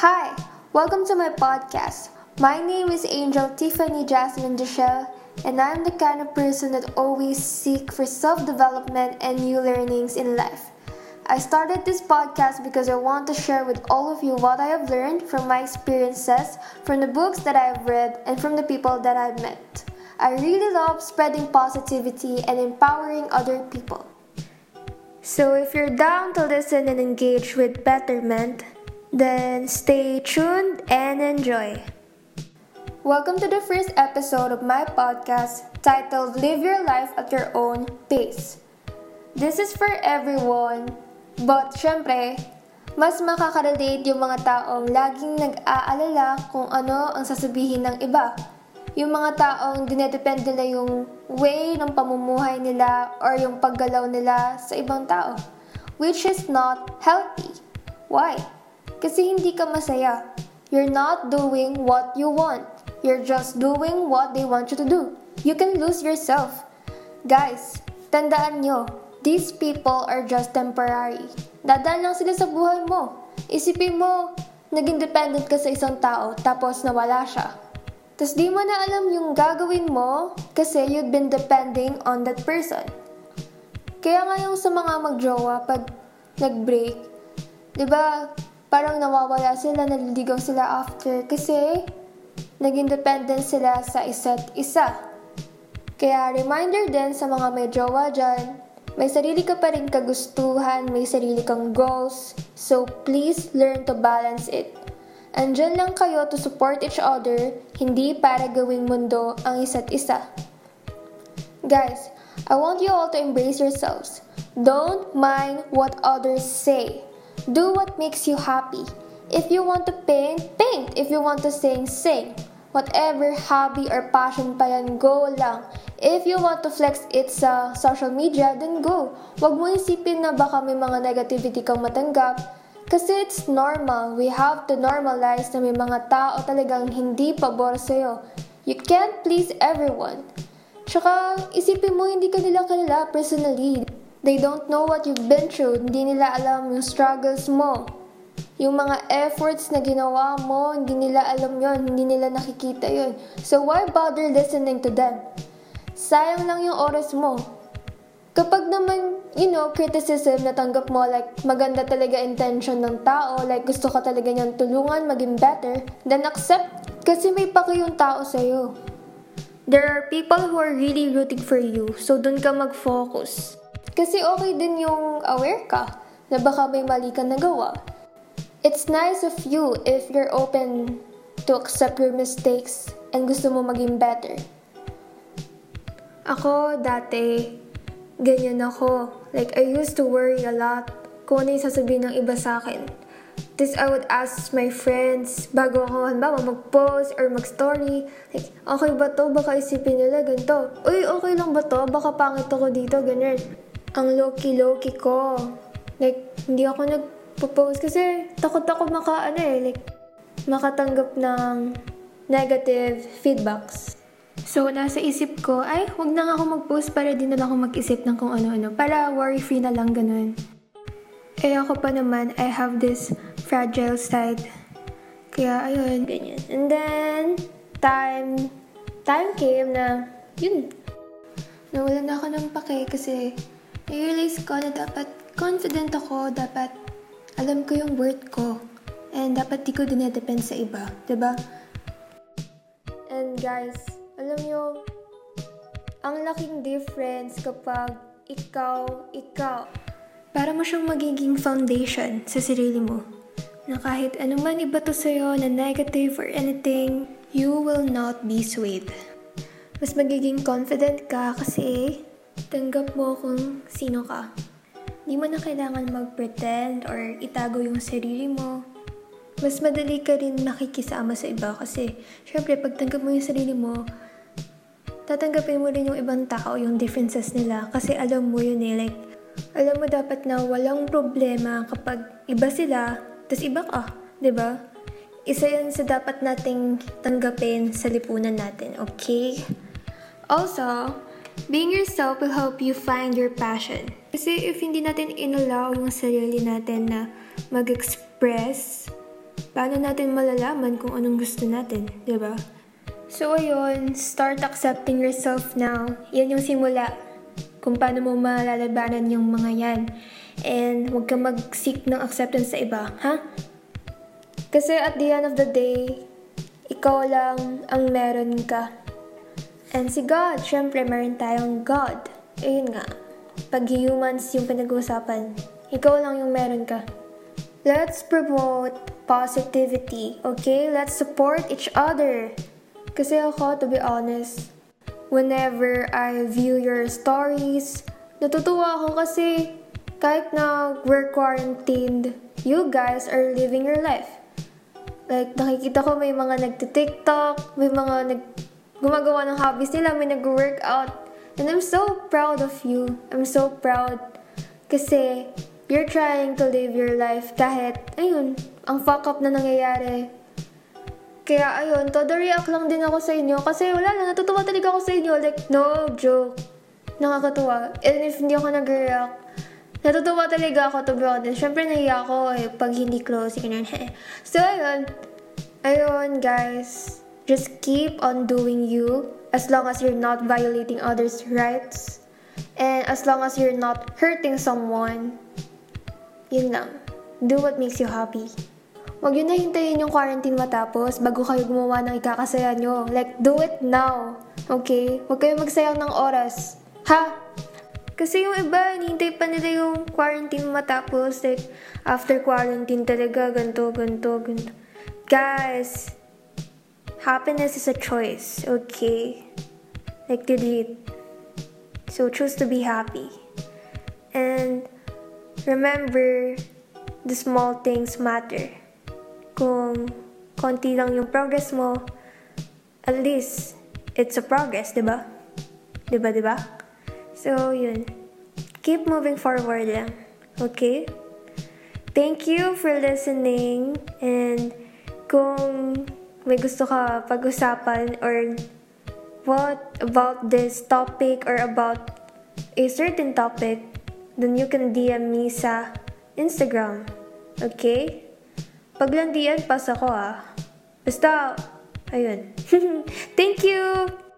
Hi, welcome to my podcast. My name is Angel Tiffany Jasmine Dushel, and I'm the kind of person that always seek for self-development and new learnings in life. I started this podcast because I want to share with all of you what I have learned from my experiences, from the books that I have read, and from the people that I've met. I really love spreading positivity and empowering other people. So if you're down to listen and engage with betterment, then stay tuned and enjoy. Welcome to the first episode of my podcast titled Live Your Life at Your Own Pace. This is for everyone, but syempre, mas makaka-relate yung mga taong laging nag-aalala kung ano ang sasabihin ng iba. Yung mga taong dinedepend nila yung way ng pamumuhay nila or yung paggalaw nila sa ibang tao, which is not healthy. Why? Kasi hindi ka masaya. You're not doing what you want. You're just doing what they want you to do. You can lose yourself. Guys, tandaan nyo, these people are just temporary. Dadaan lang sila sa buhay mo. Isipin mo, naging dependent ka sa isang tao, tapos nawala siya. Tapos di mo na alam yung gagawin mo kasi you've been depending on that person. Kaya nga yung sa mga magjowa, pag nag-break, di ba, parang nawawala sila, naliligaw sila after kasi naging dependent sila sa isa't isa. Kaya reminder din sa mga may jowa dyan, may sarili ka pa rin kagustuhan, may sarili kang goals, so please learn to balance it. Andyan lang kayo to support each other, hindi para gawing mundo ang isa't isa. Guys, I want you all to embrace yourselves. Don't mind what others say. Do what makes you happy. If you want to paint, paint. If you want to sing, sing. Whatever hobby or passion pa yan, go lang. If you want to flex it sa social media, then go. Huwag mo isipin na baka may mga negativity kang matanggap. Kasi it's normal. We have to normalize na may mga tao talagang hindi pabor sa'yo. You can't please everyone. Tsaka, isipin mo hindi ka nila kilala personally. They don't know what you've been through. Hindi nila alam yung struggles mo. Yung mga efforts na ginawa mo, hindi nila alam yon, hindi nila nakikita yon. So why bother listening to them? Sayang lang yung oras mo. Kapag naman, you know, criticism na tanggap mo, like, maganda talaga intention ng tao, like, gusto ka talaga niyang tulungan, maging better, then accept, kasi may paki yung tao sa'yo. There are people who are really rooting for you, so dun ka mag-focus. Kasi okay din yung aware ka na baka may mali ka nagawa. It's nice of you if you're open to accept your mistakes and gusto mo maging better. Ako, dati, ganyan ako. Like, I used to worry a lot kung ano yung sasabihin ng iba sa akin. This I would ask my friends bago ako, halimbawa, mag-post or mag-story. Like, okay ba to? Baka isipin nila ganito. Uy, okay lang ba to? Baka pangit ako dito, ganyan ang low-key-low-key ko. Like, hindi ako nagpo-post kasi takot ako maka, ano eh, like, makatanggap ng negative feedbacks. So, nasa isip ko, ay, huwag na ako mag-post para din na ako mag-isip ng kung ano-ano. Para worry-free na lang ganun. Eh, ako pa naman, I have this fragile side. Kaya, ayun, ganyan. And then, time, time came na, yun, nawalan na ako ng pake kasi realize ko na dapat confident ako, dapat alam ko yung worth ko. And dapat di ko dinedepend sa iba, ba? Diba? And guys, alam nyo, ang laking difference kapag ikaw, ikaw, para mo siyang magiging foundation sa sarili mo. Na kahit anuman iba to sa'yo na negative or anything, you will not be swayed. Mas magiging confident ka kasi tanggap mo kung sino ka. Di mo na kailangan mag-pretend or itago yung sarili mo. Mas madali ka rin makikisama sa iba kasi syempre pag tanggap mo yung sarili mo, tatanggapin mo rin yung ibang tao, yung differences nila kasi alam mo yun eh, like, alam mo dapat na walang problema kapag iba sila, tas iba ka, ba? Diba? Isa yun sa dapat nating tanggapin sa lipunan natin, okay? Also, Being yourself will help you find your passion. Kasi if hindi natin inallow yung sarili natin na mag-express paano natin malalaman kung anong gusto natin, di ba? So, ayun, start accepting yourself now. Yan yung simula kung paano mo malalabanan yung mga yan. And huwag ka mag-seek ng acceptance sa iba, ha? Kasi at the end of the day, ikaw lang ang meron ka. And si God, syempre meron tayong God. Ayun nga, pag humans yung pinag-uusapan, ikaw lang yung meron ka. Let's promote positivity, okay? Let's support each other. Kasi ako, to be honest, whenever I view your stories, natutuwa ako kasi kahit na we're quarantined, you guys are living your life. Like, nakikita ko may mga nagti-tiktok, may mga nag gumagawa ng hobbies nila, may nag-workout. And I'm so proud of you. I'm so proud kasi you're trying to live your life kahit, ayun, ang fuck up na nangyayari. Kaya ayun, todo react lang din ako sa inyo kasi wala lang, natutuwa talaga ako sa inyo. Like, no joke. Nakakatuwa. And if hindi ako nag-react, natutuwa talaga ako to be honest. Siyempre naiya ako eh, pag hindi close, ganyan. so ayun, ayun guys, just keep on doing you as long as you're not violating others' rights and as long as you're not hurting someone. Yun lang. Do what makes you happy. Huwag yun na hintayin yung quarantine matapos bago kayo gumawa ng ikakasaya nyo. Like, do it now. Okay? Huwag kayo magsayang ng oras. Ha? Kasi yung iba, hinihintay pa nila yung quarantine matapos. Like, after quarantine talaga, ganto, ganto, ganto. Guys, happiness is a choice, okay? Like, do So, choose to be happy. And, remember, the small things matter. Kung konti lang yung progress mo, at least, it's a progress, di ba? Di ba, ba? So, yun. Keep moving forward lang. Okay? Thank you for listening. And kung may gusto ka pag-usapan or what about this topic or about a certain topic, then you can DM me sa Instagram. Okay? Paglandian, pas ako ah. Basta, ayun. Thank you!